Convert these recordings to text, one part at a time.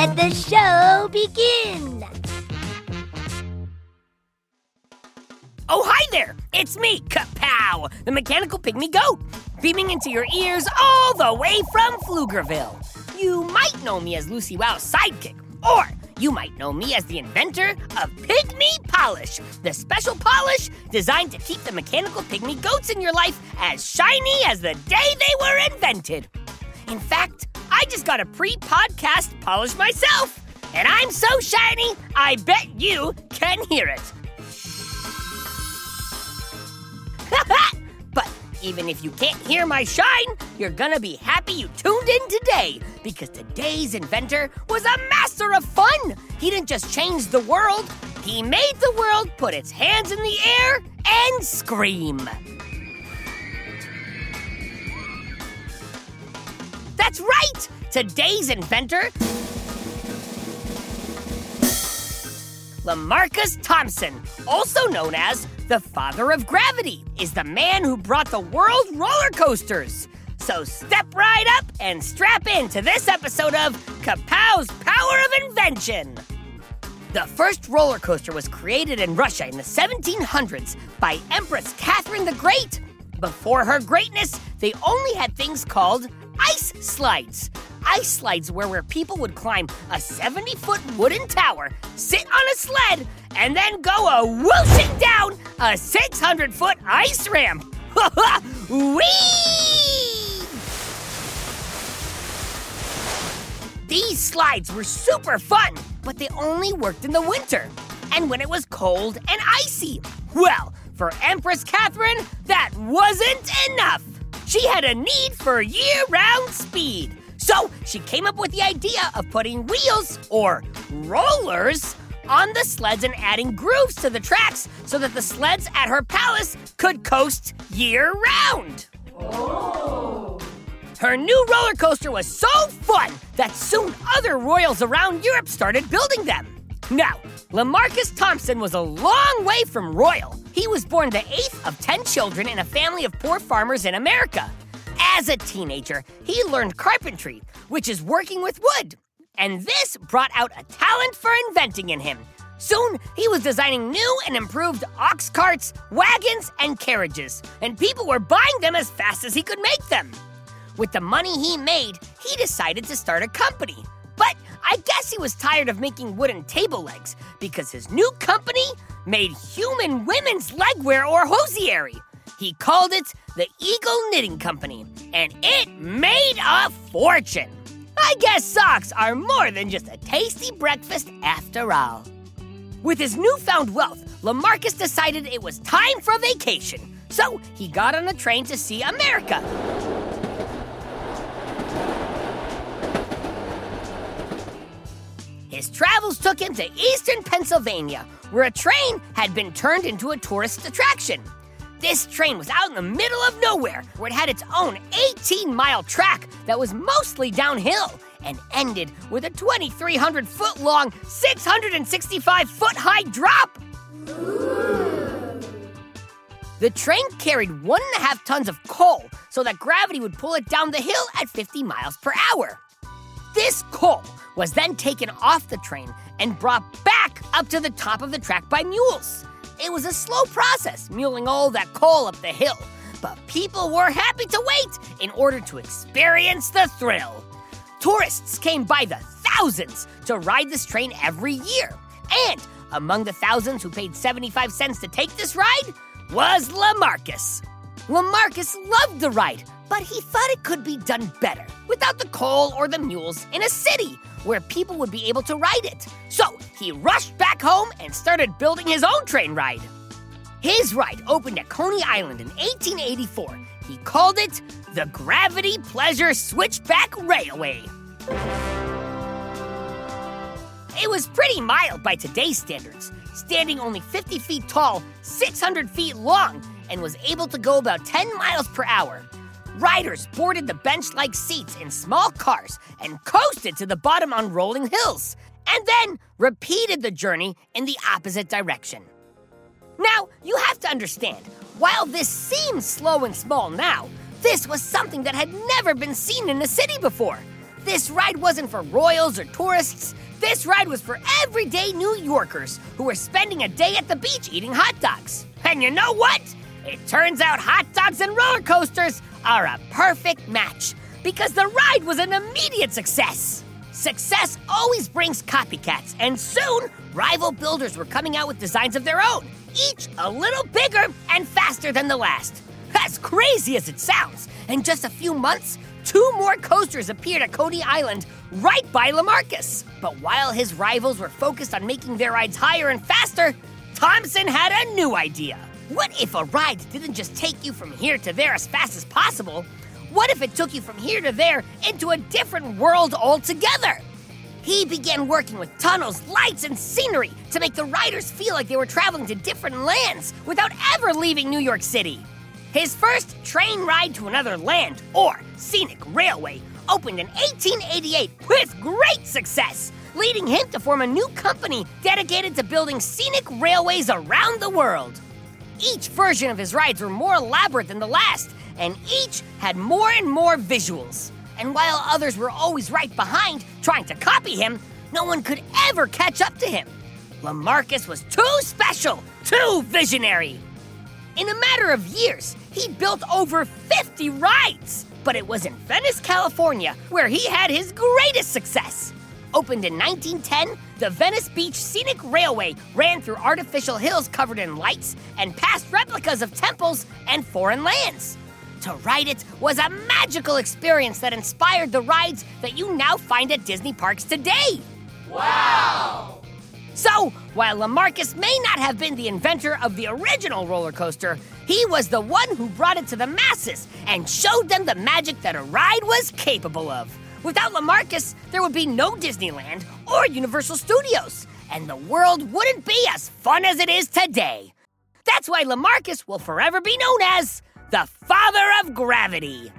Let the show begin. Oh, hi there! It's me, Kapow, the mechanical pygmy goat, beaming into your ears all the way from Pflugerville. You might know me as Lucy Wow's sidekick, or you might know me as the inventor of Pygmy Polish, the special polish designed to keep the mechanical pygmy goats in your life as shiny as the day they were invented. In fact, I just got a pre podcast polish myself, and I'm so shiny, I bet you can hear it. but even if you can't hear my shine, you're gonna be happy you tuned in today because today's inventor was a master of fun. He didn't just change the world, he made the world put its hands in the air and scream. That's right! Today's inventor Lamarcus Thompson, also known as the father of gravity, is the man who brought the world roller coasters. So step right up and strap in to this episode of Kapow's Power of Invention. The first roller coaster was created in Russia in the 1700s by Empress Catherine the Great. Before her greatness, they only had things called ice slides. Ice slides were where people would climb a 70 foot wooden tower, sit on a sled, and then go a whooshing down a 600 foot ice ramp. Whee! These slides were super fun, but they only worked in the winter and when it was cold and icy. Well, for Empress Catherine, that wasn't enough. She had a need for year round speed. So she came up with the idea of putting wheels, or rollers, on the sleds and adding grooves to the tracks so that the sleds at her palace could coast year round. Oh. Her new roller coaster was so fun that soon other royals around Europe started building them. Now, Lamarcus Thompson was a long way from royal. He was born the eighth of 10 children in a family of poor farmers in America. As a teenager, he learned carpentry, which is working with wood. And this brought out a talent for inventing in him. Soon, he was designing new and improved ox carts, wagons, and carriages, and people were buying them as fast as he could make them. With the money he made, he decided to start a company. But I guess he was tired of making wooden table legs because his new company made human women's legwear or hosiery. He called it the Eagle Knitting Company, and it made a fortune. I guess socks are more than just a tasty breakfast after all. With his newfound wealth, Lamarcus decided it was time for vacation. So he got on a train to see America. His travels took him to eastern Pennsylvania, where a train had been turned into a tourist attraction. This train was out in the middle of nowhere, where it had its own 18 mile track that was mostly downhill and ended with a 2,300 foot long, 665 foot high drop. The train carried one and a half tons of coal so that gravity would pull it down the hill at 50 miles per hour. This coal was then taken off the train and brought back up to the top of the track by mules. It was a slow process, muling all that coal up the hill, but people were happy to wait in order to experience the thrill. Tourists came by the thousands to ride this train every year, and among the thousands who paid 75 cents to take this ride was Lamarcus. Lamarcus loved the ride, but he thought it could be done better without the coal or the mules in a city where people would be able to ride it. So he rushed back home and started building his own train ride. His ride opened at Coney Island in 1884. He called it the Gravity Pleasure Switchback Railway. It was pretty mild by today's standards, standing only 50 feet tall, 600 feet long, and was able to go about 10 miles per hour. Riders boarded the bench like seats in small cars and coasted to the bottom on rolling hills, and then repeated the journey in the opposite direction. Now, you have to understand, while this seems slow and small now, this was something that had never been seen in a city before. This ride wasn't for royals or tourists. This ride was for everyday New Yorkers who were spending a day at the beach eating hot dogs. And you know what? It turns out hot dogs and roller coasters are a perfect match because the ride was an immediate success. Success always brings copycats, and soon rival builders were coming out with designs of their own, each a little bigger and faster than the last. As crazy as it sounds, in just a few months, two more coasters appeared at Coney Island right by Lamarcus. But while his rivals were focused on making their rides higher and faster, Thompson had a new idea. What if a ride didn't just take you from here to there as fast as possible? What if it took you from here to there into a different world altogether? He began working with tunnels, lights, and scenery to make the riders feel like they were traveling to different lands without ever leaving New York City. His first train ride to another land, or scenic railway, opened in 1888 with great success, leading him to form a new company dedicated to building scenic railways around the world. Each version of his rides were more elaborate than the last, and each had more and more visuals. And while others were always right behind, trying to copy him, no one could ever catch up to him. Lamarcus was too special, too visionary. In a matter of years, he built over 50 rides, but it was in Venice, California, where he had his greatest success. Opened in 1910, the Venice Beach Scenic Railway ran through artificial hills covered in lights and past replicas of temples and foreign lands. To ride it was a magical experience that inspired the rides that you now find at Disney parks today. Wow! So, while Lamarcus may not have been the inventor of the original roller coaster, he was the one who brought it to the masses and showed them the magic that a ride was capable of. Without Lamarcus, there would be no Disneyland or Universal Studios, and the world wouldn't be as fun as it is today. That's why Lamarcus will forever be known as the father of gravity.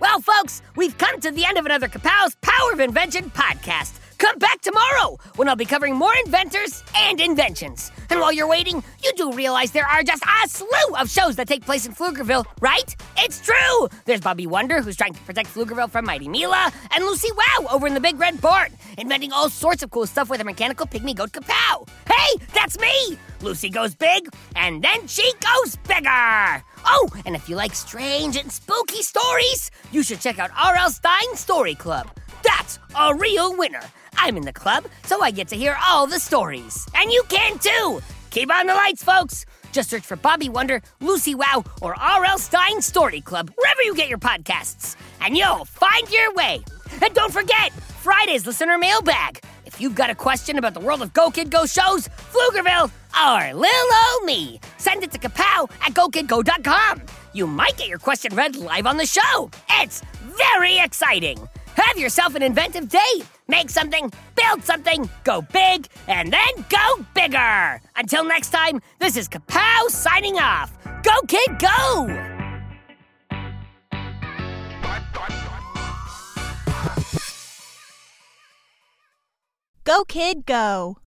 Well, folks, we've come to the end of another Kapow's Power of Invention podcast. Come back tomorrow when I'll be covering more inventors and inventions. And while you're waiting, you do realize there are just a slew of shows that take place in Pflugerville, right? It's true! There's Bobby Wonder, who's trying to protect Pflugerville from Mighty Mila, and Lucy Wow over in the Big Red Barn, inventing all sorts of cool stuff with her mechanical pygmy goat kapow. Hey, that's me! Lucy goes big, and then she goes bigger! Oh, and if you like strange and spooky stories, you should check out R.L. Stine Story Club. That's a real winner. I'm in the club, so I get to hear all the stories. And you can too! Keep on the lights, folks! Just search for Bobby Wonder, Lucy Wow, or R.L. Stine Story Club wherever you get your podcasts, and you'll find your way. And don't forget, Friday's listener mailbag. If you've got a question about the world of Go Kid Go shows, Pflugerville, or Lil O Me, send it to kapow at gokidgo.com. You might get your question read live on the show. It's very exciting. Have yourself an inventive day. Make something, build something, go big, and then go bigger. Until next time, this is Kapow signing off. Go, kid, go! Go, kid, go!